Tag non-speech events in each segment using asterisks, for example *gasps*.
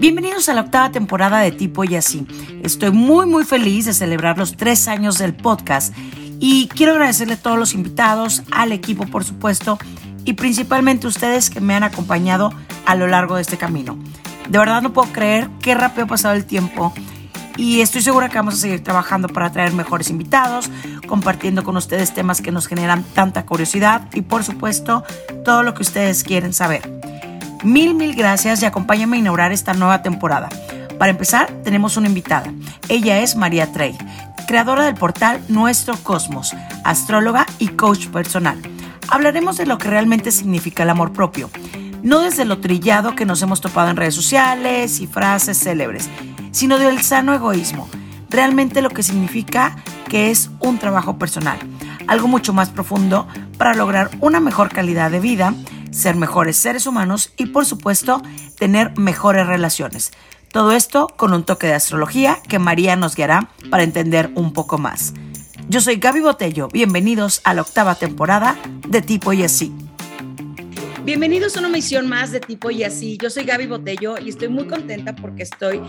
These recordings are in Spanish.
Bienvenidos a la octava temporada de Tipo y Así. Estoy muy muy feliz de celebrar los tres años del podcast y quiero agradecerle a todos los invitados, al equipo por supuesto y principalmente a ustedes que me han acompañado a lo largo de este camino. De verdad no puedo creer qué rápido ha pasado el tiempo y estoy segura que vamos a seguir trabajando para traer mejores invitados, compartiendo con ustedes temas que nos generan tanta curiosidad y por supuesto todo lo que ustedes quieren saber. Mil, mil gracias y acompáñame a inaugurar esta nueva temporada. Para empezar, tenemos una invitada. Ella es María Trey, creadora del portal Nuestro Cosmos, astróloga y coach personal. Hablaremos de lo que realmente significa el amor propio, no desde lo trillado que nos hemos topado en redes sociales y frases célebres, sino del sano egoísmo, realmente lo que significa que es un trabajo personal, algo mucho más profundo para lograr una mejor calidad de vida, ser mejores seres humanos y por supuesto tener mejores relaciones. Todo esto con un toque de astrología que María nos guiará para entender un poco más. Yo soy Gaby Botello, bienvenidos a la octava temporada de Tipo y Así. Bienvenidos a una misión más de tipo y así. Yo soy Gaby Botello y estoy muy contenta porque estoy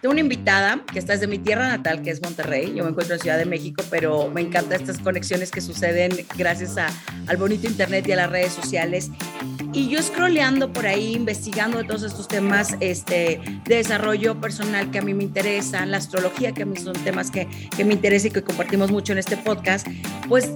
de una invitada que está desde mi tierra natal, que es Monterrey. Yo me encuentro en Ciudad de México, pero me encantan estas conexiones que suceden gracias a, al bonito internet y a las redes sociales. Y yo scrolleando por ahí, investigando todos estos temas este, de desarrollo personal que a mí me interesan, la astrología, que a mí son temas que, que me interesan y que compartimos mucho en este podcast, pues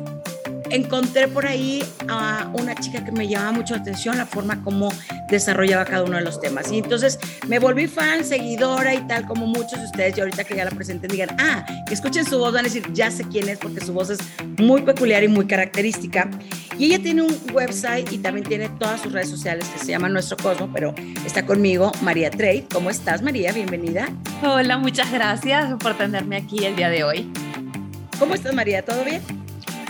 encontré por ahí a una chica que me llamaba mucho la atención la forma como desarrollaba cada uno de los temas. Y entonces me volví fan, seguidora y tal, como muchos de ustedes, y ahorita que ya la presenten, digan, ah, que escuchen su voz, van a decir, ya sé quién es, porque su voz es muy peculiar y muy característica. Y ella tiene un website y también tiene todas sus redes sociales que se llama Nuestro Cosmo, pero está conmigo María Trey. ¿Cómo estás, María? Bienvenida. Hola, muchas gracias por tenerme aquí el día de hoy. ¿Cómo estás, María? ¿Todo bien?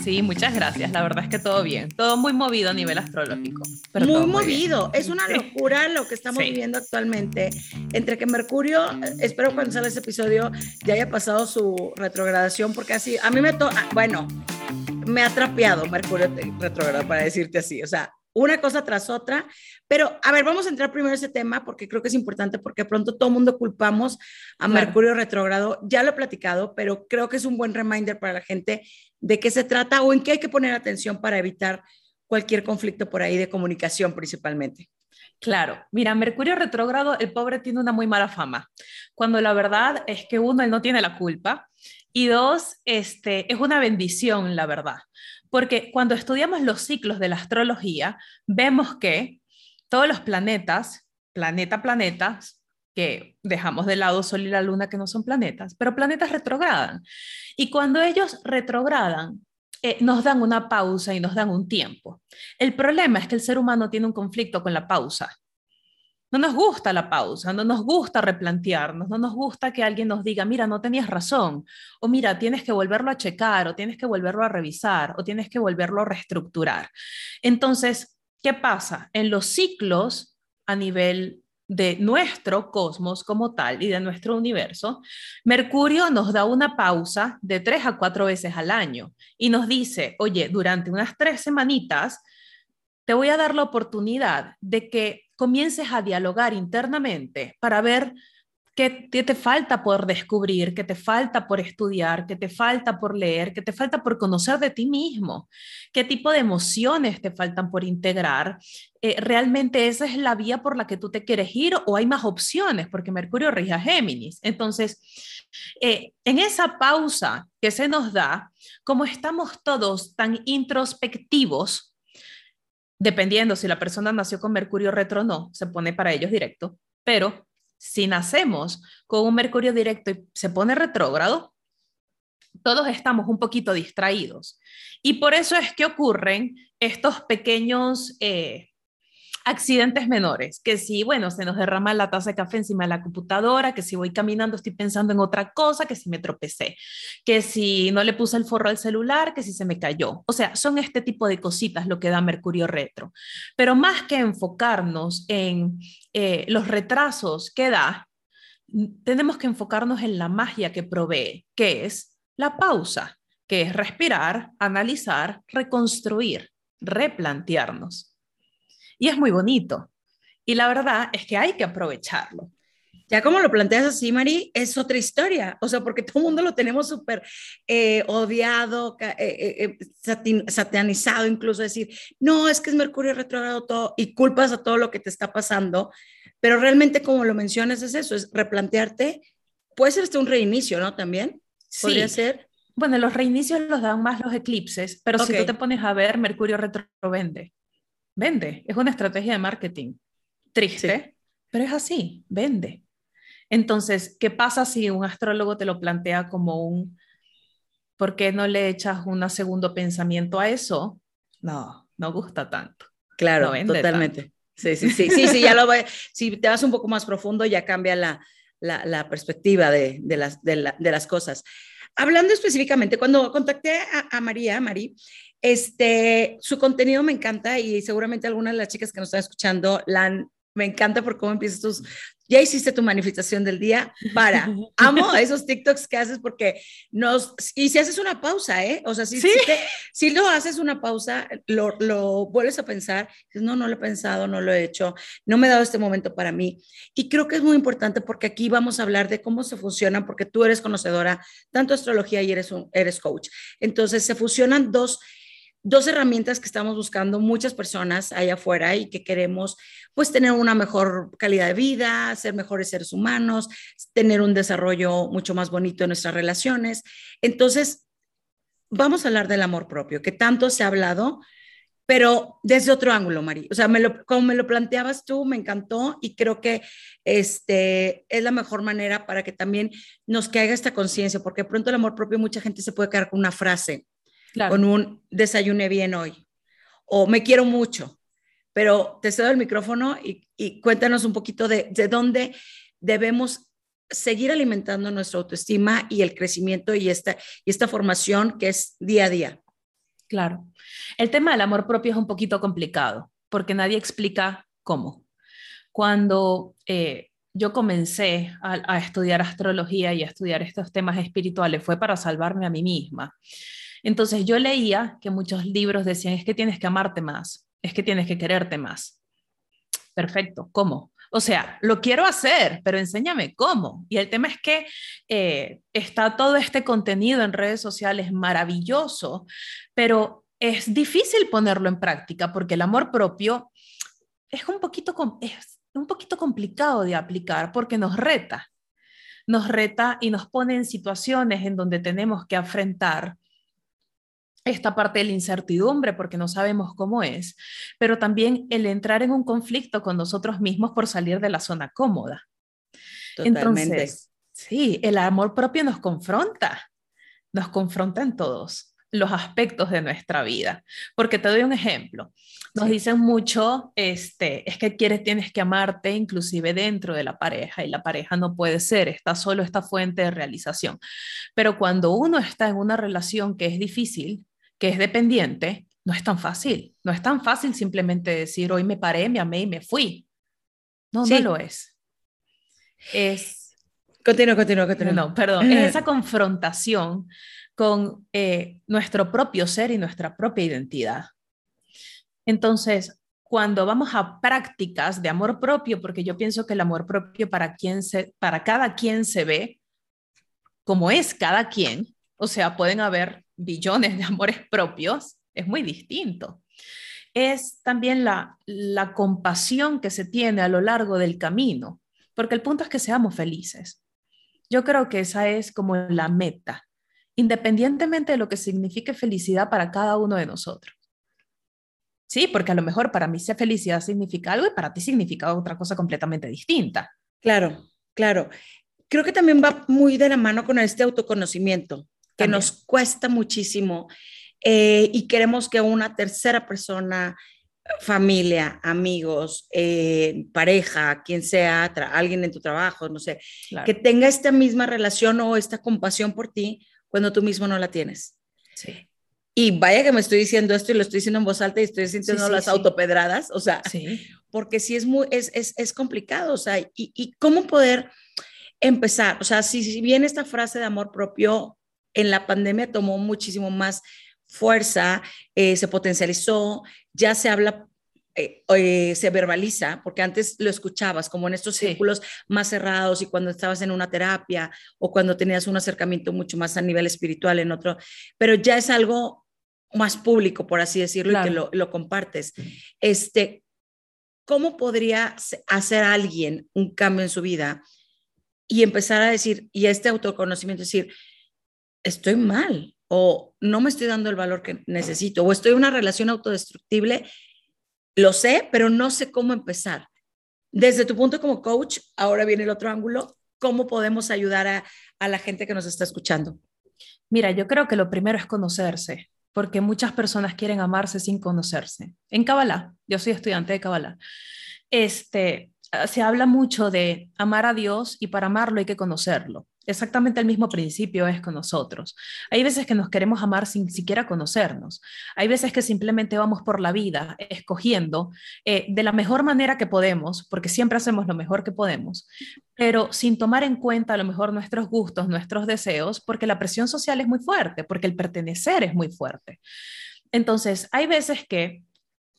Sí, muchas gracias. La verdad es que todo bien. Todo muy movido a nivel astrológico. muy movido. es una locura lo que estamos viviendo actualmente. Entre que Mercurio, espero cuando salga ese episodio ya haya pasado su retrogradación, porque así, a mí me toca, ah, bueno, me ha trapeado Mercurio retrogrado, para decirte así. O sea, una cosa tras otra. Pero, a ver, vamos a entrar primero en ese tema porque creo que es importante porque pronto todo mundo culpamos a Mercurio retrógrado. Ya lo he platicado, pero creo que es un buen reminder para la gente de qué se trata o en qué hay que poner atención para evitar cualquier conflicto por ahí de comunicación principalmente. Claro, mira, Mercurio retrógrado, el pobre tiene una muy mala fama, cuando la verdad es que uno, él no tiene la culpa y dos, este, es una bendición, la verdad, porque cuando estudiamos los ciclos de la astrología, vemos que todos los planetas, planeta, planetas, que dejamos de lado Sol y la Luna, que no son planetas, pero planetas retrogradan. Y cuando ellos retrogradan, eh, nos dan una pausa y nos dan un tiempo. El problema es que el ser humano tiene un conflicto con la pausa. No nos gusta la pausa, no nos gusta replantearnos, no nos gusta que alguien nos diga, mira, no tenías razón, o mira, tienes que volverlo a checar, o tienes que volverlo a revisar, o tienes que volverlo a reestructurar. Entonces, ¿qué pasa? En los ciclos a nivel de nuestro cosmos como tal y de nuestro universo, Mercurio nos da una pausa de tres a cuatro veces al año y nos dice, oye, durante unas tres semanitas, te voy a dar la oportunidad de que comiences a dialogar internamente para ver qué, te falta por descubrir, qué te falta por estudiar, qué te falta por leer, qué te falta por conocer de ti mismo, qué tipo de emociones te faltan por integrar. Eh, ¿Realmente esa es la vía por la que tú te quieres ir o hay más opciones? Porque Mercurio rige a Géminis. Entonces, eh, en esa pausa que se nos da, como estamos todos tan introspectivos, dependiendo si la persona nació con Mercurio retro o no, se pone para ellos directo, pero si nacemos con un Mercurio directo y se pone retrógrado, todos estamos un poquito distraídos. Y por eso es que ocurren estos pequeños eh, accidentes menores, que si, bueno, se nos derrama la taza de café encima de la computadora, que si voy caminando estoy pensando en otra cosa, que si me tropecé, que si no le puse el forro al celular, que si se me cayó. O sea, son este tipo de cositas lo que da Mercurio retro. Pero más que enfocarnos en eh, los retrasos que da, tenemos que enfocarnos en la magia que provee, que es la pausa, que es respirar, analizar, reconstruir, replantearnos. Y es muy bonito. Y la verdad es que hay que aprovecharlo. Ya como lo planteas así, Mari, es otra historia. O sea, porque todo el mundo lo tenemos súper eh, odiado, eh, eh, satanizado, incluso decir, no, es que es Mercurio retrógrado todo y culpas a todo lo que te está pasando. Pero realmente, como lo mencionas, es eso, es replantearte. Puede ser hasta un reinicio, ¿no? También. Podría ser. Bueno, los reinicios los dan más los eclipses, pero si tú te pones a ver, Mercurio retro vende. Es una estrategia de marketing. Triste, pero es así, vende. Entonces, ¿qué pasa si un astrólogo te lo plantea como un, ¿por qué no le echas un segundo pensamiento a eso? No, no gusta tanto. Claro, totalmente. Sí, sí, sí, sí, sí, ya lo voy. Si te vas un poco más profundo, ya cambia la, la, perspectiva de, de, las, de, las cosas. Hablando específicamente, cuando contacté a, a María, Mari, este, su contenido me encanta y seguramente algunas de las chicas que nos están escuchando la han me encanta por cómo empiezas tus, ya hiciste tu manifestación del día, para, *laughs* amo esos TikToks que haces porque nos, y si haces una pausa, ¿eh? O sea, si, ¿Sí? si, lo haces una pausa, lo, lo vuelves a pensar, no, no lo he pensado, no lo he hecho, no me he dado este momento para mí. Y creo que es muy importante porque aquí vamos a hablar de cómo se fusionan, porque tú eres conocedora tanto astrología y eres, un, eres coach. Entonces, se fusionan dos dos herramientas que estamos buscando muchas personas allá afuera y que queremos pues tener una mejor calidad de vida, ser mejores seres humanos, tener un desarrollo mucho más bonito en nuestras relaciones. Entonces, vamos a hablar del amor propio, que tanto se ha hablado, pero desde otro ángulo, Mari. O sea, me lo, como me lo planteabas tú, me encantó y creo que este, es la mejor manera para que también nos caiga esta conciencia, porque pronto el amor propio, mucha gente se puede quedar con una frase con un desayuné bien hoy o me quiero mucho. Pero te cedo el micrófono y, cuéntanos un poquito de, de dónde debemos seguir alimentando nuestra autoestima y el crecimiento y esta, y esta formación que es día a día. Claro. El tema del amor propio es un poquito complicado porque nadie explica cómo. Cuando eh, yo comencé a, a, estudiar astrología y a estudiar estos temas espirituales fue para salvarme a mí misma. Entonces yo leía que muchos libros decían, es que tienes que amarte más, es que tienes que quererte más. Perfecto, ¿cómo? O sea, lo quiero hacer, pero enséñame cómo. Y el tema es que eh, está todo este contenido en redes sociales maravilloso, pero es difícil ponerlo en práctica porque el amor propio es un poquito, es un poquito complicado de aplicar porque nos reta. Nos reta y nos pone en situaciones en donde tenemos que afrontar esta parte de la incertidumbre porque no sabemos cómo es, pero también el entrar en un conflicto con nosotros mismos por salir de la zona cómoda. Totalmente. Entonces, sí, el amor propio nos confronta, nos confronta en todos los aspectos de nuestra vida. Porque te doy un ejemplo. Nos dicen mucho, este, es que quieres, tienes que amarte inclusive dentro de la pareja y la pareja no puede ser, está solo esta fuente de realización. Pero cuando uno está en una relación que es difícil, que es dependiente, no es tan fácil. No es tan fácil simplemente decir, hoy me paré, me amé y me fui. No, no lo es. Es... Continúa, continúa, continúa. No, perdón. Es esa confrontación con eh, nuestro propio ser y nuestra propia identidad. Entonces, cuando vamos a prácticas de amor propio, porque yo pienso que el amor propio para, quien se, para cada quien se ve como es cada quien, o sea, pueden haber billones de amores *laughs* propios, es muy distinto. Es también la, la compasión que se tiene a lo largo del camino, porque el punto es que seamos felices. Yo creo que esa es como la meta, independientemente de lo que signifique felicidad para cada uno de nosotros. Sí, porque a lo mejor para mí felicidad significa algo y para ti significa otra cosa completamente distinta. Claro, claro. Creo que también va muy de la mano con este autoconocimiento que nos cuesta muchísimo eh, y queremos que una tercera persona, familia, amigos, eh, pareja, quien sea, alguien en tu trabajo, no sé, que tenga esta misma relación o esta compasión por ti cuando tú mismo no la tienes. Sí. Y vaya que me estoy diciendo esto y lo estoy diciendo en voz alta y estoy sintiendo las autopedradas, o sea, porque sí es muy, es, es, es complicado, o sea, y, y, cómo poder empezar, o sea, si, si bien esta frase de amor propio en la pandemia tomó muchísimo más fuerza, eh, se potencializó, ya se habla eh, eh, se verbaliza, porque antes lo escuchabas como en estos círculos más cerrados y cuando estabas en una terapia o cuando tenías un acercamiento mucho más a nivel espiritual en otro, pero ya es algo más público, por así decirlo, y que lo, lo, compartes. Este, ¿Cómo podría hacer alguien un cambio en su vida y empezar a decir, y este autoconocimiento, decir, estoy mal o no me estoy dando el valor que necesito o estoy en una relación autodestructible lo sé, pero no sé cómo empezar. Desde tu punto como coach, ahora viene el otro ángulo, ¿cómo podemos ayudar a, la gente que nos está escuchando? Mira, yo creo que lo primero es conocerse, porque muchas personas quieren amarse sin conocerse. En Kabbalah, yo soy estudiante de Kabbalah, este, se habla mucho de amar a Dios y para amarlo hay que conocerlo. Exactamente el mismo principio es con nosotros. Hay veces que nos queremos amar sin siquiera conocernos. Hay veces que simplemente vamos por la vida escogiendo eh, de la mejor manera que podemos, porque siempre hacemos lo mejor que podemos, pero sin tomar en cuenta a lo mejor nuestros gustos, nuestros deseos, porque la presión social es muy fuerte, porque el pertenecer es muy fuerte. Entonces, hay veces que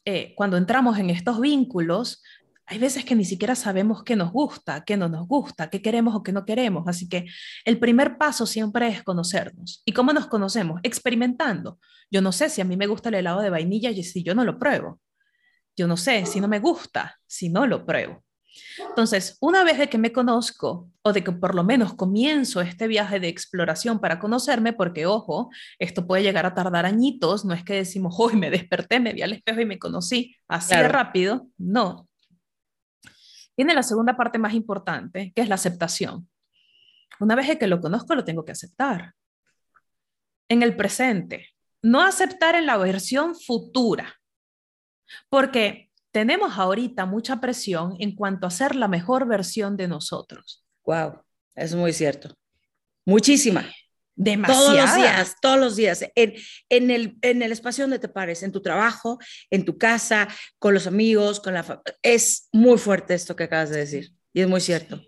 eh, cuando entramos en estos vínculos, hay veces que ni siquiera sabemos qué nos gusta, qué no nos gusta, qué queremos o qué no queremos. Así que el primer paso siempre es conocernos. ¿Y cómo nos conocemos? Experimentando. Yo no sé si a mí me gusta el helado de vainilla y si yo no lo pruebo. Yo no sé si no me gusta, si no lo pruebo. Entonces, una vez de que me conozco o de que por lo menos comienzo este viaje de exploración para conocerme, porque ojo, esto puede llegar a tardar añitos, no es que decimos, hoy me desperté, me vi al espejo y me conocí así de rápido, no, Viene la segunda parte más importante, que es la aceptación. Una vez que lo conozco, lo tengo que aceptar. En el presente, no aceptar en la versión futura, porque tenemos ahorita mucha presión en cuanto a ser la mejor versión de nosotros. Wow, es muy cierto. Muchísima. Demasiado. Todos los días, todos los días, en, en, el, en el espacio donde te pares, en tu trabajo, en tu casa, con los amigos, con la Es muy fuerte esto que acabas de decir y es muy cierto.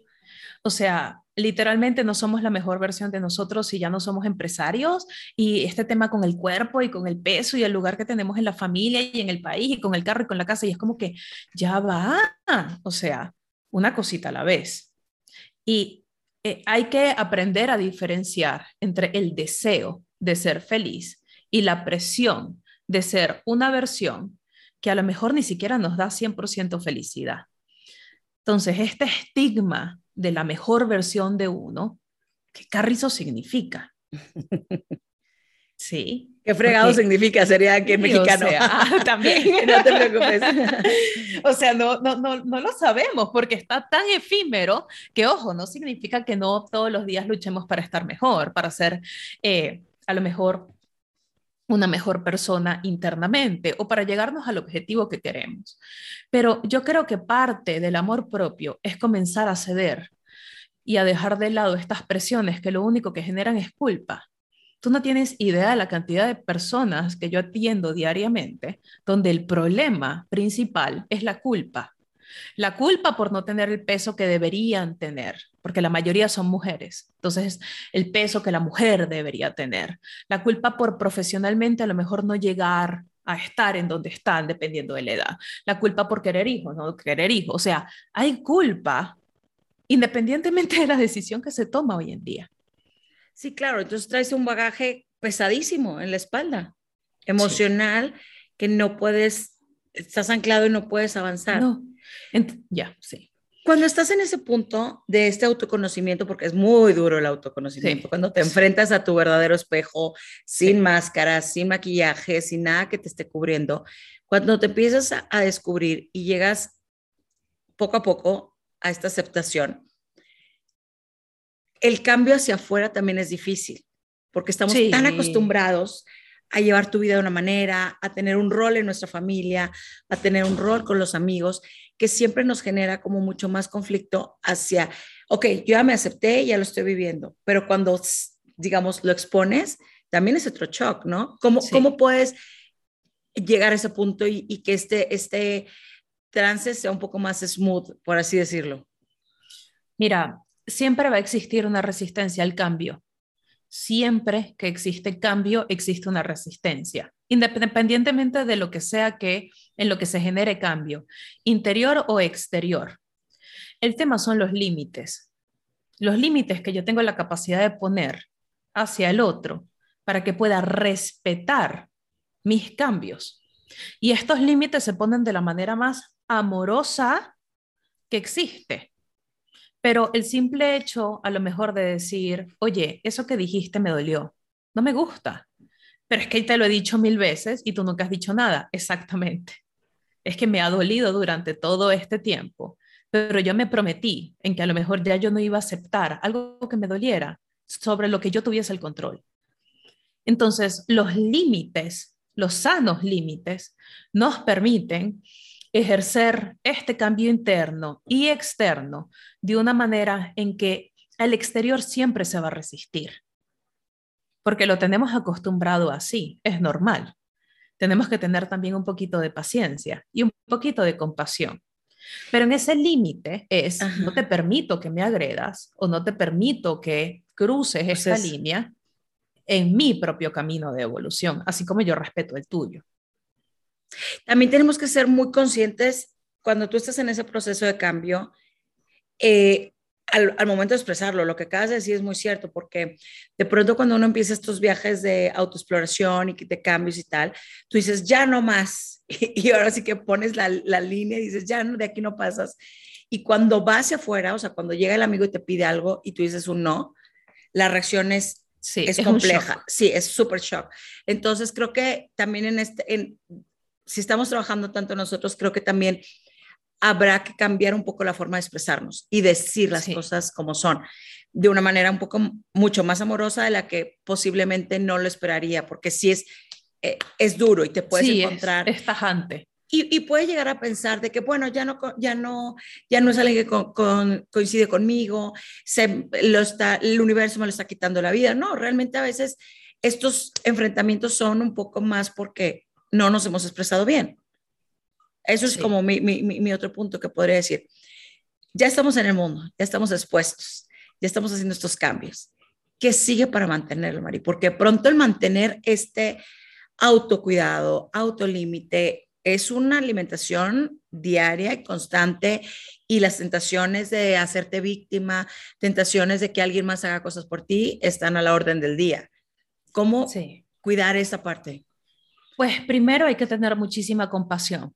O sea, literalmente no somos la mejor versión de nosotros si ya no somos empresarios y este tema con el cuerpo y con el peso y el lugar que tenemos en la familia y en el país y con el carro y con la casa y es como que ya va, o sea, una cosita a la vez. Y eh, hay que aprender a diferenciar entre el deseo de ser feliz y la presión de ser una versión que a lo mejor ni siquiera nos da 100% felicidad. Entonces, este estigma de la mejor versión de uno, ¿qué carrizo significa? *laughs* Sí. ¿Qué fregado significa? Sería que mexicano. *laughs* Ah, también. *laughs* no te preocupes. *laughs* o sea, no, no, no, no lo sabemos porque está tan efímero que, ojo, no significa que no todos los días luchemos para estar mejor, para ser eh, a lo mejor una mejor persona internamente o para llegarnos al objetivo que queremos. Pero yo creo que parte del amor propio es comenzar a ceder y a dejar de lado estas presiones que lo único que generan es culpa Tú no tienes idea de la cantidad de personas que yo atiendo diariamente donde el problema principal es la culpa. La culpa por no tener el peso que deberían tener, porque la mayoría son mujeres. Entonces, el peso que la mujer debería tener. La culpa por profesionalmente a lo mejor no llegar a estar en donde están, dependiendo de la edad. La culpa por querer hijos, no querer hijos. O sea, hay culpa independientemente de la decisión que se toma hoy en día. Sí, claro, entonces traes un bagaje pesadísimo en la espalda, emocional, que no puedes, estás anclado y no puedes avanzar. No, ya, sí. Cuando estás en ese punto de este autoconocimiento, porque es muy duro el autoconocimiento, cuando te enfrentas a tu verdadero espejo, sin máscara, sin maquillaje, sin nada que te esté cubriendo, cuando te empiezas a descubrir y llegas poco a poco a esta aceptación, el cambio hacia afuera también es difícil, porque estamos tan acostumbrados a llevar tu vida de una manera, a tener un rol en nuestra familia, a tener un rol con los amigos, que siempre nos genera como mucho más conflicto hacia, ok, yo ya me acepté, ya lo estoy viviendo, pero cuando, digamos, lo expones, también es otro shock, ¿no? ¿Cómo, ¿cómo puedes llegar a ese punto y, y que este, este trance sea un poco más smooth, por así decirlo? Mira, siempre va a existir una resistencia al cambio. Siempre que existe cambio, existe una resistencia, independientemente de lo que sea que en lo que se genere cambio, interior o exterior. El tema son los límites. Los límites que yo tengo la capacidad de poner hacia el otro para que pueda respetar mis cambios. Y estos límites se ponen de la manera más amorosa que existe. Pero el simple hecho, a lo mejor, de decir, oye, eso que dijiste me dolió, no me gusta, pero es que te lo he dicho mil veces y tú nunca has dicho nada. Exactamente. Es que me ha dolido durante todo este tiempo, pero yo me prometí en que a lo mejor ya yo no iba a aceptar algo que me doliera sobre lo que yo tuviese el control. Entonces, los límites, los sanos límites, nos permiten ejercer este cambio interno y externo de una manera en que el exterior siempre se va a resistir, porque lo tenemos acostumbrado así, es normal. Tenemos que tener también un poquito de paciencia y un poquito de compasión. Pero en ese límite es, no te permito que me agredas o no te permito que cruces esta línea en mi propio camino de evolución, así como yo respeto el tuyo. También tenemos que ser muy conscientes cuando tú estás en ese proceso de cambio, eh, al, momento de expresarlo, lo que acabas de decir es muy cierto, porque de pronto cuando uno empieza estos viajes de autoexploración y de cambios y tal, tú dices, ya no más. *laughs* Y, ahora sí que pones la, la, línea y dices, ya no, de aquí no pasas. Y cuando vas hacia afuera, o sea, cuando llega el amigo y te pide algo y tú dices un no, la reacción es, sí, es, compleja. Sí, es súper shock. Entonces, creo que también en este, en, si estamos trabajando tanto nosotros, creo que también habrá que cambiar un poco la forma de expresarnos y decir las cosas como son, de una manera un poco mucho más amorosa de la que posiblemente no lo esperaría, porque sí es, eh, es duro y te puedes encontrar. Es, es tajante. Y, y, puede llegar a pensar de que, bueno, ya no, ya no, ya no es alguien que con, coincide conmigo, se, lo está, el universo me lo está quitando la vida. No, realmente a veces estos enfrentamientos son un poco más porque no nos hemos expresado bien. Eso es como mi, mi, mi, otro punto que podría decir. Ya estamos en el mundo, ya estamos expuestos, ya estamos haciendo estos cambios. ¿Qué sigue para mantenerlo, Mari? Porque pronto el mantener este autocuidado, autolímite, es una alimentación diaria y constante y las tentaciones de hacerte víctima, tentaciones de que alguien más haga cosas por ti, están a la orden del día. ¿Cómo cuidar esa parte? Pues primero hay que tener muchísima compasión,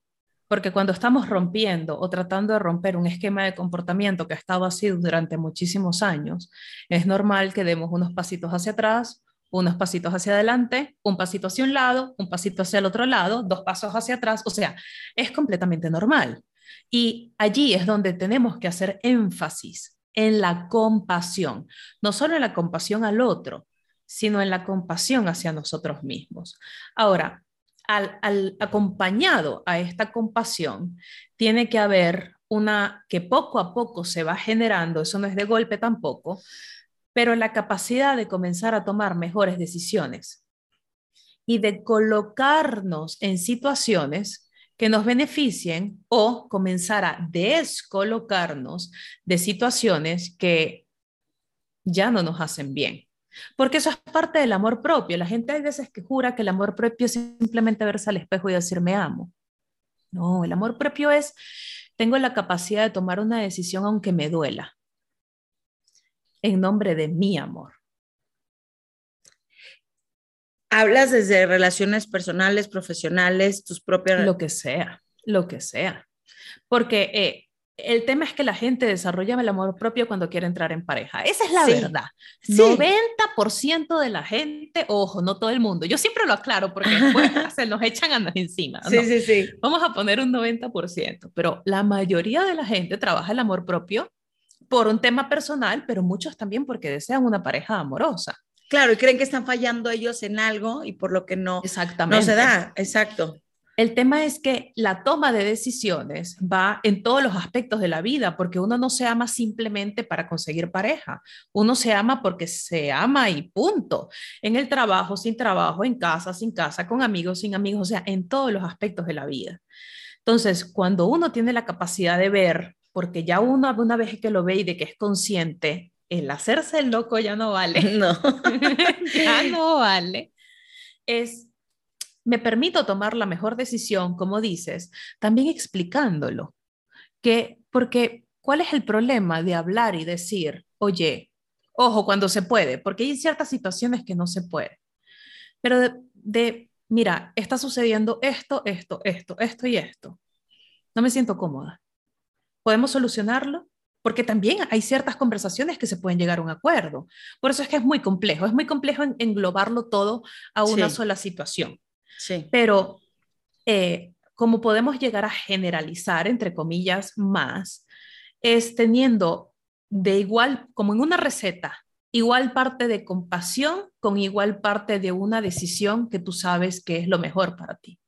porque cuando estamos rompiendo o tratando de romper un esquema de comportamiento que ha estado así durante muchísimos años, es normal que demos unos pasitos hacia atrás, unos pasitos hacia adelante, un pasito hacia un lado, un pasito hacia el otro lado, dos pasos hacia atrás, o sea, es completamente normal. Y allí es donde tenemos que hacer énfasis en la compasión, no solo en la compasión al otro, sino en la compasión hacia nosotros mismos. Ahora, al, acompañado a esta compasión, tiene que haber una que poco a poco se va generando, eso no es de golpe tampoco, pero la capacidad de comenzar a tomar mejores decisiones y de colocarnos en situaciones que nos beneficien o comenzar a descolocarnos de situaciones que ya no nos hacen bien. Porque eso es parte del amor propio. La gente hay veces que jura que el amor propio es simplemente verse al espejo y decir me amo. No, el amor propio es, tengo la capacidad de tomar una decisión aunque me duela, en nombre de mi amor. Hablas desde relaciones personales, profesionales, tus propias... Lo que sea, lo que sea. Porque eh, el tema es que la gente desarrolla el amor propio cuando quiere entrar en pareja. Esa es la verdad. 90% de la gente, ojo, no todo el mundo. Yo siempre lo aclaro porque después *laughs* se nos echan andas encima. Sí, sí, sí. Vamos a poner un 90%, pero la mayoría de la gente trabaja el amor propio por un tema personal, pero muchos también porque desean una pareja amorosa. Claro, y creen que están fallando ellos en algo y por lo que no, no se da. Exacto. El tema es que la toma de decisiones va en todos los aspectos de la vida, porque uno no se ama simplemente para conseguir pareja, uno se ama porque se ama y punto. En el trabajo, sin trabajo, en casa, sin casa, con amigos, sin amigos, o sea, en todos los aspectos de la vida. Entonces, cuando uno tiene la capacidad de ver, porque ya uno una vez que lo ve y de que es consciente, el hacerse el loco ya no vale. *laughs* No. *laughs* ya no vale. Es, me permito tomar la mejor decisión, como dices, también explicándolo. Que, porque, ¿cuál es el problema de hablar y decir, oye, ojo, cuando se puede, porque hay ciertas situaciones que no se puede. Pero de, de mira, está sucediendo esto, esto, esto, esto y esto. No me siento cómoda. ¿Podemos solucionarlo? porque también hay ciertas conversaciones que se pueden llegar a un acuerdo. Por eso es que es muy complejo, es muy complejo englobarlo todo a una sola situación. Sí. Pero eh, como podemos llegar a generalizar, entre comillas, más, es teniendo de igual, como en una receta, igual parte de compasión con igual parte de una decisión que tú sabes que es lo mejor para ti.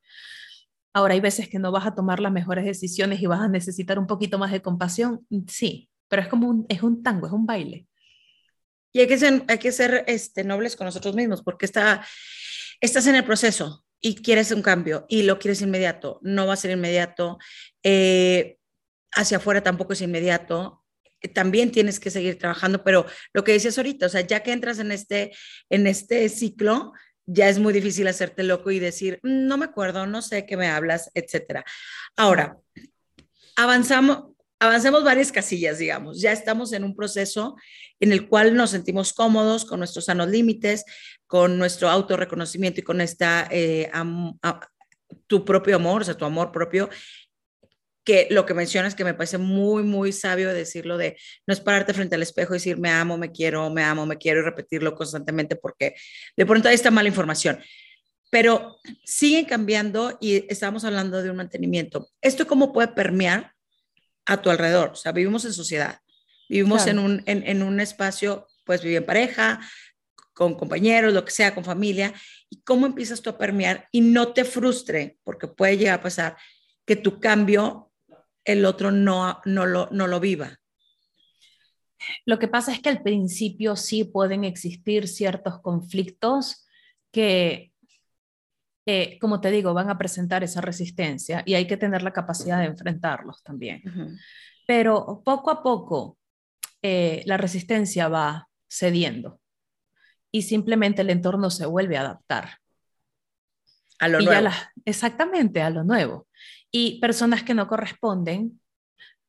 Ahora, hay veces que no vas a tomar las mejores decisiones y vas a necesitar un poquito más de compasión, sí, pero es como un, es un tango, es un baile. Y hay que ser, hay que ser este, nobles con nosotros mismos, porque está, estás en el proceso y quieres un cambio y lo quieres inmediato. No va a ser inmediato. Eh, hacia afuera tampoco es inmediato. También tienes que seguir trabajando, pero lo que decías ahorita, o sea, ya que entras en este, en este ciclo, ya es muy difícil hacerte loco y decir, mm, no me acuerdo, no sé qué me hablas, etcétera. Ahora, avanzamos, avancemos varias casillas, digamos. Ya estamos en un proceso en el cual nos sentimos cómodos con nuestros sanos límites, con nuestro autorreconocimiento y con esta, eh, tu propio amor, o sea, tu amor propio que lo que mencionas que me parece muy, muy sabio decirlo de no es pararte frente al espejo y decir me amo, me quiero, me amo, me quiero y repetirlo constantemente porque de pronto ahí está mala información. Pero siguen cambiando y estamos hablando de un mantenimiento. ¿Esto cómo puede permear a tu alrededor? O sea, vivimos en sociedad, vivimos en, un, en, en un espacio, pues vivir en pareja, con compañeros, lo que sea, con familia, y cómo empiezas tú a permear y no te frustre, porque puede llegar a pasar que tu cambio el otro no, no, lo, no lo viva. Lo que pasa es que al principio sí pueden existir ciertos conflictos que, eh, como te digo, van a presentar esa resistencia y hay que tener la capacidad de enfrentarlos también. Pero poco a poco eh, la resistencia va cediendo y simplemente el entorno se vuelve a adaptar. A lo nuevo. exactamente, a lo nuevo. Y personas que no corresponden,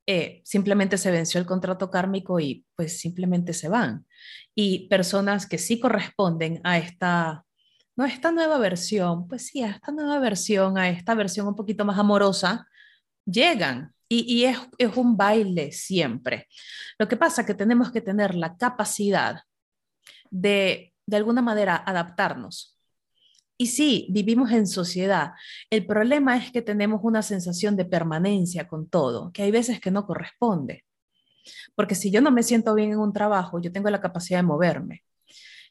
eh, simplemente se venció el contrato kármico y pues simplemente se van. Y personas que sí corresponden a esta, no esta nueva versión, pues sí, esta nueva versión, a esta versión un poquito más amorosa, llegan. Y, y es, es un baile siempre. Lo que pasa es que tenemos que tener la capacidad de, de alguna manera, adaptarnos y sí, vivimos en sociedad. El problema es que tenemos una sensación de permanencia con todo, que hay veces que no corresponde. Porque si yo no me siento bien en un trabajo, yo tengo la capacidad de moverme.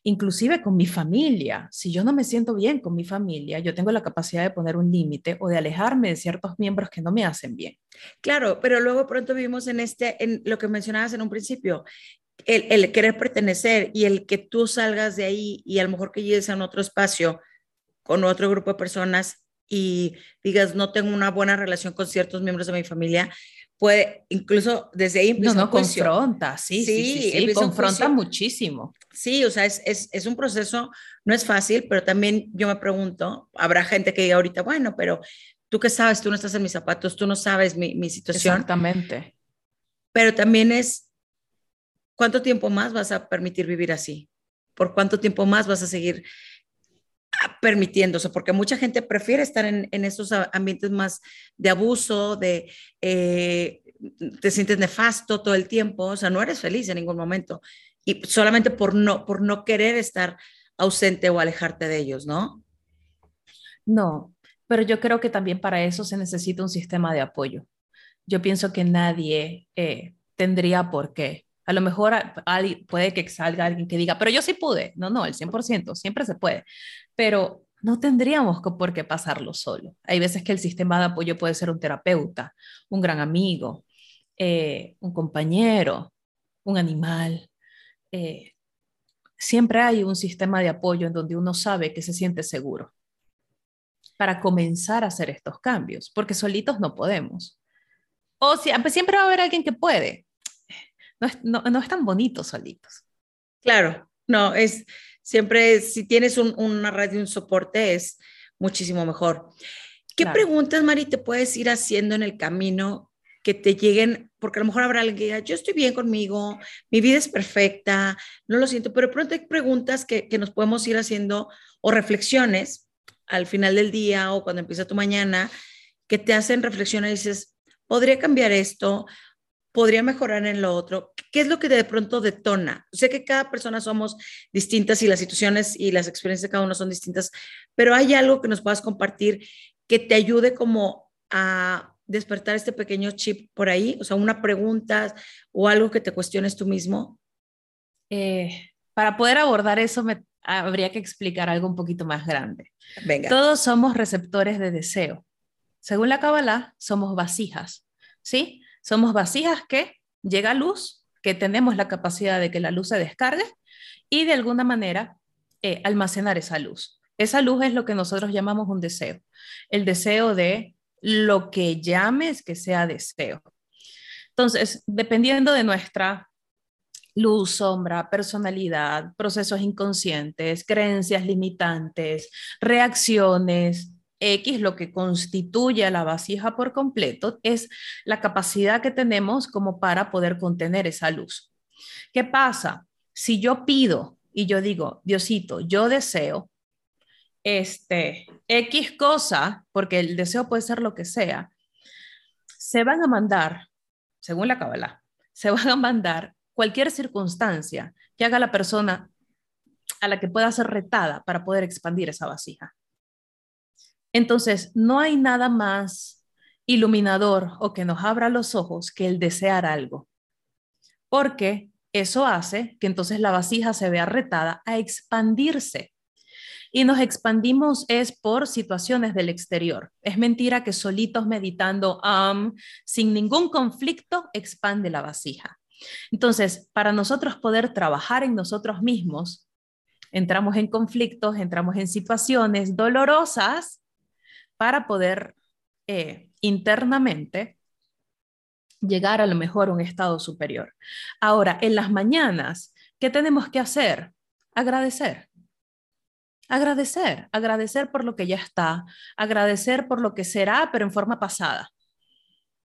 Inclusive con mi familia, si yo no me siento bien con mi familia, yo tengo la capacidad de poner un límite o de alejarme de ciertos miembros que no me hacen bien. Claro, pero luego pronto vivimos en este, en lo que mencionabas en un principio, el, el querer pertenecer y el que tú salgas de ahí y a lo mejor que llegues a un otro espacio con otro grupo de personas y digas, no tengo una buena relación con ciertos miembros de mi familia, puede incluso desde ahí No, no, confronta, sí, sí, sí, confronta muchísimo. Sí, o sea, es, es, es, un proceso, no es fácil, pero también yo me pregunto, habrá gente que diga ahorita, bueno, pero tú qué sabes, tú no estás en mis zapatos, tú no sabes mi, mi situación. Exactamente. Pero también es, ¿cuánto tiempo más vas a permitir vivir así? ¿Por cuánto tiempo más vas a seguir permitiéndose, porque mucha gente prefiere estar en, en esos ambientes más de abuso, de eh, te sientes nefasto todo el tiempo, o sea, no eres feliz en ningún momento, y solamente por no, por no querer estar ausente o alejarte de ellos, ¿no? No, pero yo creo que también para eso se necesita un sistema de apoyo. Yo pienso que nadie eh, tendría por qué a lo mejor puede que salga alguien que diga, pero yo sí pude. No, no, el 100%, siempre se puede. Pero no tendríamos por qué pasarlo solo. Hay veces que el sistema de apoyo puede ser un terapeuta, un gran amigo, eh, un compañero, un animal. Eh, siempre hay un sistema de apoyo en donde uno sabe que se siente seguro para comenzar a hacer estos cambios, porque solitos no podemos. O pues siempre va a haber alguien que puede, no, no, están bonitos solitos. Claro, no, es siempre, si tienes una red y un soporte, es muchísimo mejor. ¿Qué preguntas, Mari, te puedes ir haciendo en el camino que te lleguen? Porque a lo mejor habrá alguien que diga, yo estoy bien conmigo, mi vida es perfecta, no lo siento, pero pronto hay preguntas que, que nos podemos ir haciendo o reflexiones al final del día o cuando empieza tu mañana que te hacen reflexionar y dices, podría cambiar esto, podría mejorar en lo otro. ¿Qué es lo que de pronto detona? Sé que cada persona somos distintas y las situaciones y las experiencias de cada uno son distintas, pero hay algo que nos puedas compartir que te ayude como a despertar este pequeño chip por ahí, o sea, una pregunta o algo que te cuestiones tú mismo. Eh, para poder abordar eso me habría que explicar algo un poquito más grande. Venga. Todos somos receptores de deseo. Según la Kabbalah, somos vasijas, ¿sí? Somos vasijas que llega luz, que tenemos la capacidad de que la luz se descargue y de alguna manera eh, almacenar esa luz. Esa luz es lo que nosotros llamamos un deseo. El deseo de lo que llames que sea deseo. Entonces, dependiendo de nuestra luz, sombra, personalidad, procesos inconscientes, creencias limitantes, reacciones, X, lo que constituye a la vasija por completo, es la capacidad que tenemos como para poder contener esa luz. ¿Qué pasa? Si yo pido y yo digo, Diosito, yo deseo este X cosa, porque el deseo puede ser lo que sea, se van a mandar, según la Kabbalah, se van a mandar cualquier circunstancia que haga la persona a la que pueda ser retada para poder expandir esa vasija. Entonces, no hay nada más iluminador o que nos abra los ojos que el desear algo, porque eso hace que entonces la vasija se vea retada a expandirse. Y nos expandimos es por situaciones del exterior. Es mentira que solitos meditando, sin ningún conflicto, expande la vasija. Entonces, para nosotros poder trabajar en nosotros mismos, entramos en conflictos, entramos en situaciones dolorosas para poder eh, internamente llegar a lo mejor a un estado superior. Ahora, en las mañanas, ¿qué tenemos que hacer? Agradecer. Agradecer, agradecer por lo que ya está, agradecer por lo que será, pero en forma pasada,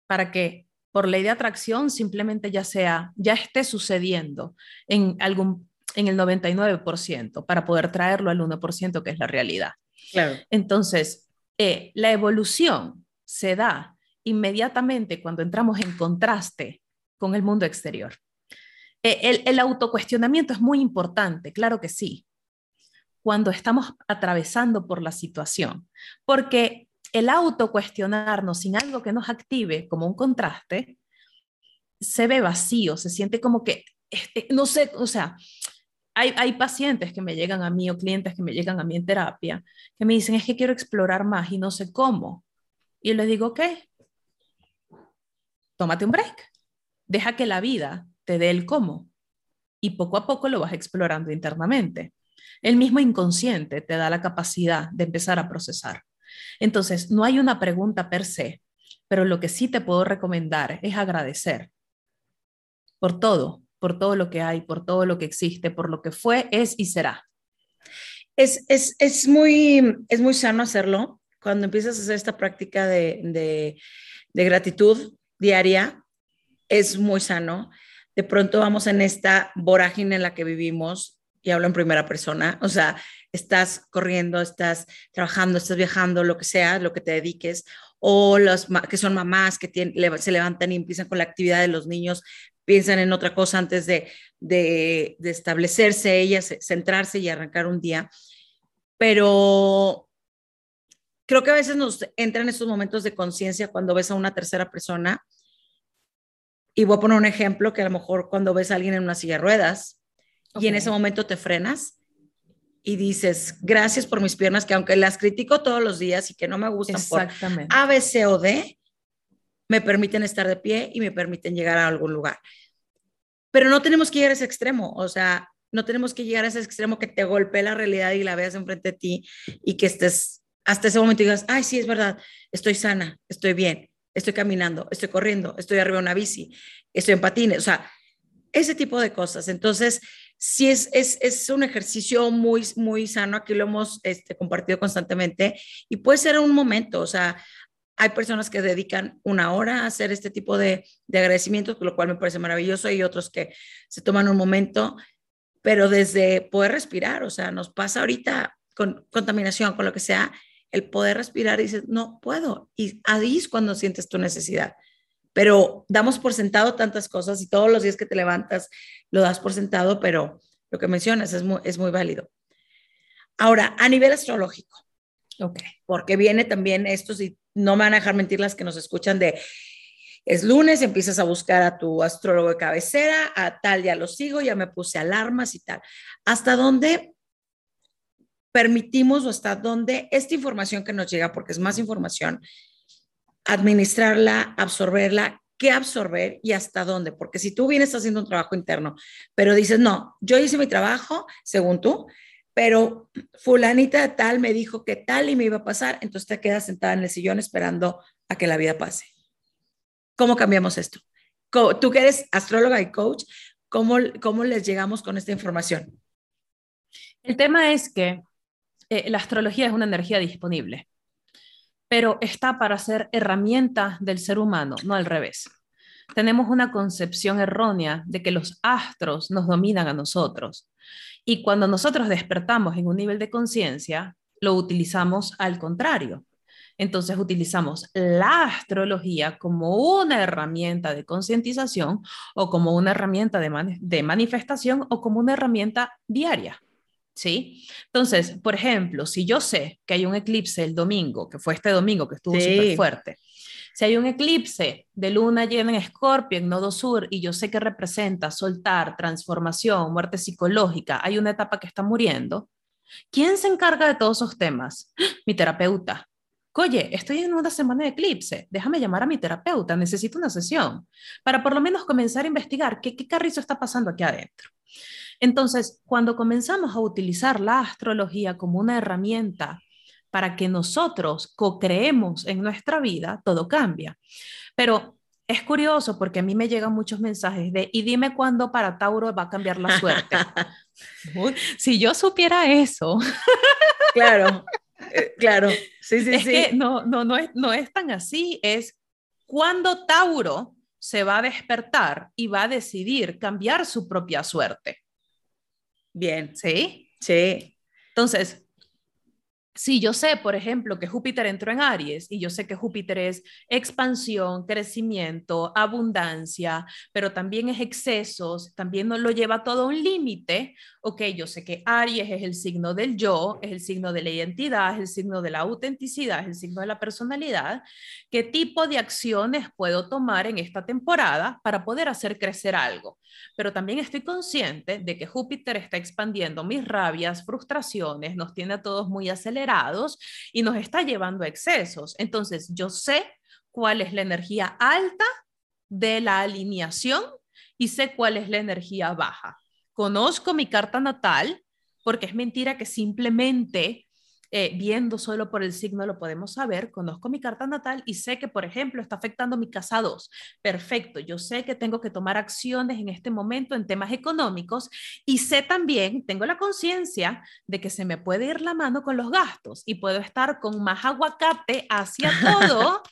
para que por ley de atracción simplemente ya sea, ya esté sucediendo en algún en el 99% para poder traerlo al 1% que es la realidad. Claro. Entonces, eh, la evolución se da inmediatamente cuando entramos en contraste con el mundo exterior. Eh, el, el autocuestionamiento es muy importante, claro que sí, cuando estamos atravesando por la situación, porque el autocuestionarnos sin algo que nos active como un contraste, se ve vacío, se siente como que, este, no sé, o sea, hay, pacientes que me llegan a mí o clientes que me llegan a mí en terapia que me dicen, es que quiero explorar más y no sé cómo. Y les digo, ¿qué? Tómate un break. Deja que la vida te dé el cómo. Y poco a poco lo vas explorando internamente. El mismo inconsciente te da la capacidad de empezar a procesar. Entonces, no hay una pregunta per se, pero lo que sí te puedo recomendar es agradecer por todo, por todo lo que hay, por todo lo que existe, por lo que fue, es y será. Es, es, es muy, es muy sano hacerlo cuando empiezas a hacer esta práctica de, de, gratitud diaria. Es muy sano. De pronto vamos en esta vorágine en la que vivimos y hablo en primera persona, o sea, estás corriendo, estás trabajando, estás viajando, lo que sea, lo que te dediques, o los que son mamás que se levantan y empiezan con la actividad de los niños, piensan en otra cosa antes de, de, de establecerse ellas, centrarse y arrancar un día. Pero creo que a veces nos entran estos momentos de conciencia cuando ves a una tercera persona. Y voy a poner un ejemplo que a lo mejor cuando ves a alguien en una silla de ruedas y en ese momento te frenas y dices, gracias por mis piernas, que aunque las critico todos los días y que no me gustan por A, B, C o D, me permiten estar de pie y me permiten llegar a algún lugar. Pero no tenemos que llegar a ese extremo, o sea, no tenemos que llegar a ese extremo que te golpee la realidad y la veas enfrente de ti y que estés hasta ese momento y digas, ay, sí, es verdad, estoy sana, estoy bien, estoy caminando, estoy corriendo, estoy arriba de una bici, estoy en patines, o sea, ese tipo de cosas. Entonces, sí es, es, es un ejercicio muy, muy sano, aquí lo hemos este, compartido constantemente y puede ser un momento, o sea, hay personas que dedican una hora a hacer este tipo de, de agradecimientos, lo cual me parece maravilloso, y otros que se toman un momento, pero desde poder respirar, o sea, nos pasa ahorita con contaminación, con lo que sea, el poder respirar y dices, no puedo, y ahí es cuando sientes tu necesidad. Pero damos por sentado tantas cosas y todos los días que te levantas lo das por sentado, pero lo que mencionas es muy, es muy válido. Ahora, a nivel astrológico, okay. porque viene también esto, si no me van a dejar mentir las que nos escuchan de es lunes, empiezas a buscar a tu astrólogo de cabecera, a tal ya lo sigo, ya me puse alarmas y tal. ¿Hasta dónde permitimos o hasta dónde esta información que nos llega, porque es más información, administrarla, absorberla, qué absorber y hasta dónde? Porque si tú vienes haciendo un trabajo interno, pero dices, no, yo hice mi trabajo, según tú, pero fulanita tal me dijo que tal y me iba a pasar, entonces te quedas sentada en el sillón esperando a que la vida pase. ¿Cómo cambiamos esto? Tú que eres astróloga y coach, ¿cómo, cómo les llegamos con esta información? El tema es que eh, la astrología es una energía disponible, pero está para ser herramienta del ser humano, no al revés. Tenemos una concepción errónea de que los astros nos dominan a nosotros y cuando nosotros despertamos en un nivel de conciencia, lo utilizamos al contrario. Entonces utilizamos la astrología como una herramienta de concientización o como una herramienta de, de, manifestación o como una herramienta diaria. ¿Sí? Entonces, por ejemplo, si yo sé que hay un eclipse el domingo, que fue este domingo que estuvo súper fuerte, si hay un eclipse de luna llena en Escorpio, en Nodo Sur, y yo sé que representa soltar, transformación, muerte psicológica, hay una etapa que está muriendo, ¿quién se encarga de todos esos temas? *gasps* Mi terapeuta. Oye, estoy en una semana de eclipse, déjame llamar a mi terapeuta, necesito una sesión para por lo menos comenzar a investigar qué, qué carrizo está pasando aquí adentro. Entonces, cuando comenzamos a utilizar la astrología como una herramienta para que nosotros co-creemos en nuestra vida, todo cambia. Pero es curioso porque a mí me llegan muchos mensajes de, y dime cuándo para Tauro va a cambiar la suerte. *laughs* si yo supiera eso. claro, eh, claro. Sí, sí, es Que no, no, no, es, no es tan así, es cuando Tauro se va a despertar y va a decidir cambiar su propia suerte. Bien. ¿Sí? Sí. Entonces, si yo sé, por ejemplo, que Júpiter entró en Aries y yo sé que Júpiter es expansión, crecimiento, abundancia, pero también es excesos, también nos lo lleva todo a un límite, ok, yo sé que Aries es el signo del yo, es el signo de la identidad, es el signo de la autenticidad, es el signo de la personalidad, ¿qué tipo de acciones puedo tomar en esta temporada para poder hacer crecer algo? Pero también estoy consciente de que Júpiter está expandiendo mis rabias, frustraciones, nos tiene a todos muy acelerados y nos está llevando a excesos. Entonces, yo sé cuál es la energía alta de la alineación y sé cuál es la energía baja. Conozco mi carta natal porque es mentira que simplemente eh, viendo solo por el signo lo podemos saber, conozco mi carta natal y sé que, por ejemplo, está afectando mi casa 2. Perfecto, yo sé que tengo que tomar acciones en este momento en temas económicos y sé también, tengo la conciencia de que se me puede ir la mano con los gastos y puedo estar con más aguacate hacia *laughs* todo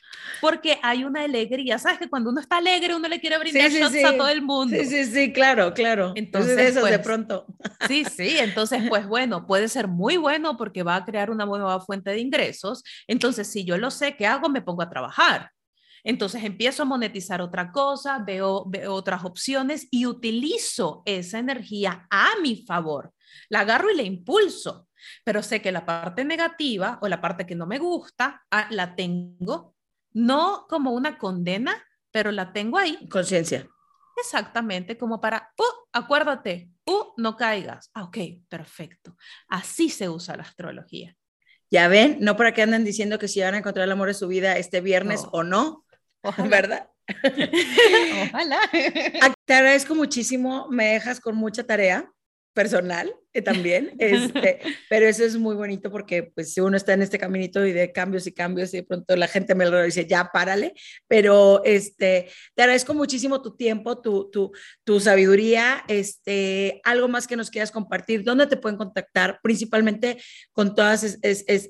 porque hay una alegría. ¿Sabes que cuando uno está alegre uno le quiere brindar shots a todo el mundo? Sí, sí, sí, claro, claro. Entonces, eso de pues, pronto. Sí, sí, entonces, pues *laughs* bueno, puede ser muy bueno porque va a crear una nueva fuente de ingresos. Entonces, si yo lo sé, ¿qué hago? Me pongo a trabajar. Entonces empiezo a monetizar otra cosa, veo, veo, otras opciones y utilizo esa energía a mi favor. La agarro y la impulso, pero sé que la parte negativa o la parte que no me gusta, ah, la tengo no como una condena, pero la tengo ahí. Conciencia. Exactamente, como para, uh, acuérdate, uh, no caigas. Ah, ok, perfecto. Así se usa la astrología. Ya ven, no para que anden diciendo que si van a encontrar el amor de su vida este viernes o no, ¿verdad? *laughs* Ojalá. *laughs* Te agradezco muchísimo, me dejas con mucha tarea. Personal eh, también, *laughs* este, pero eso es muy bonito porque pues si uno está en este caminito y de cambios y cambios y de pronto la gente me lo dice, ya párale, pero este, te agradezco muchísimo tu tiempo, tu, tu, tu sabiduría, este, algo más que nos quieras compartir, ¿dónde te pueden contactar? Principalmente con todas estas,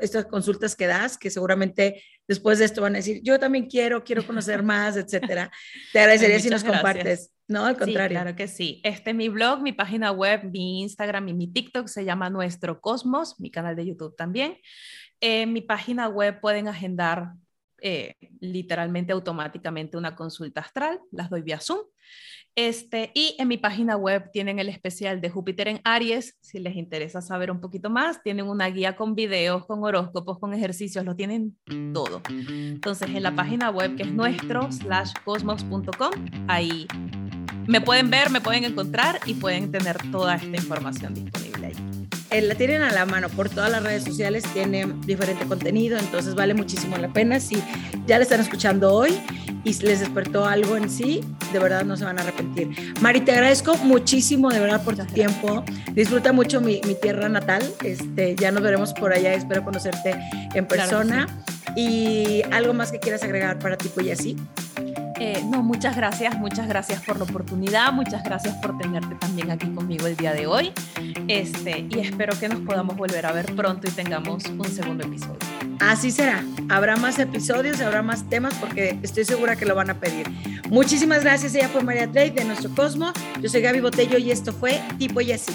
estas consultas que das, que seguramente después de esto van a decir, yo también quiero, quiero conocer *laughs* más, etcétera. Te agradecería si nos compartes. No, al contrario. claro que sí. Este mi blog, mi página web, mi Instagram y mi TikTok se llama Nuestro Cosmos, mi canal de YouTube también. En mi página web pueden agendar eh, literalmente automáticamente una consulta astral, las doy vía Zoom. Este, y en mi página web tienen el especial de Júpiter en Aries, si les interesa saber un poquito más, tienen una guía con videos, con horóscopos, con ejercicios, lo tienen todo. Entonces en la página web que es nuestro slash cosmos.com, ahí me pueden ver, me pueden encontrar y pueden tener toda esta información disponible la tienen a la mano por todas las redes sociales, tiene diferente contenido, entonces vale muchísimo la pena. Si ya le están escuchando hoy y les despertó algo en sí, de verdad no se van a arrepentir. Mari, te agradezco muchísimo de verdad por tu tiempo. Disfruta mucho mi, mi, tierra natal. Este, ya nos veremos por allá, espero conocerte en persona. y algo más que quieras agregar para ti, pues así. Eh, no, muchas gracias, muchas gracias por la oportunidad, muchas gracias por tenerte también aquí conmigo el día de hoy. Este, y espero que nos podamos volver a ver pronto y tengamos un segundo episodio. Así será. Habrá más episodios, habrá más temas porque estoy segura que lo van a pedir. Muchísimas gracias. Ella fue María Trade de Nuestro Cosmo. Yo soy Gaby Botello y esto fue Tipo y Así.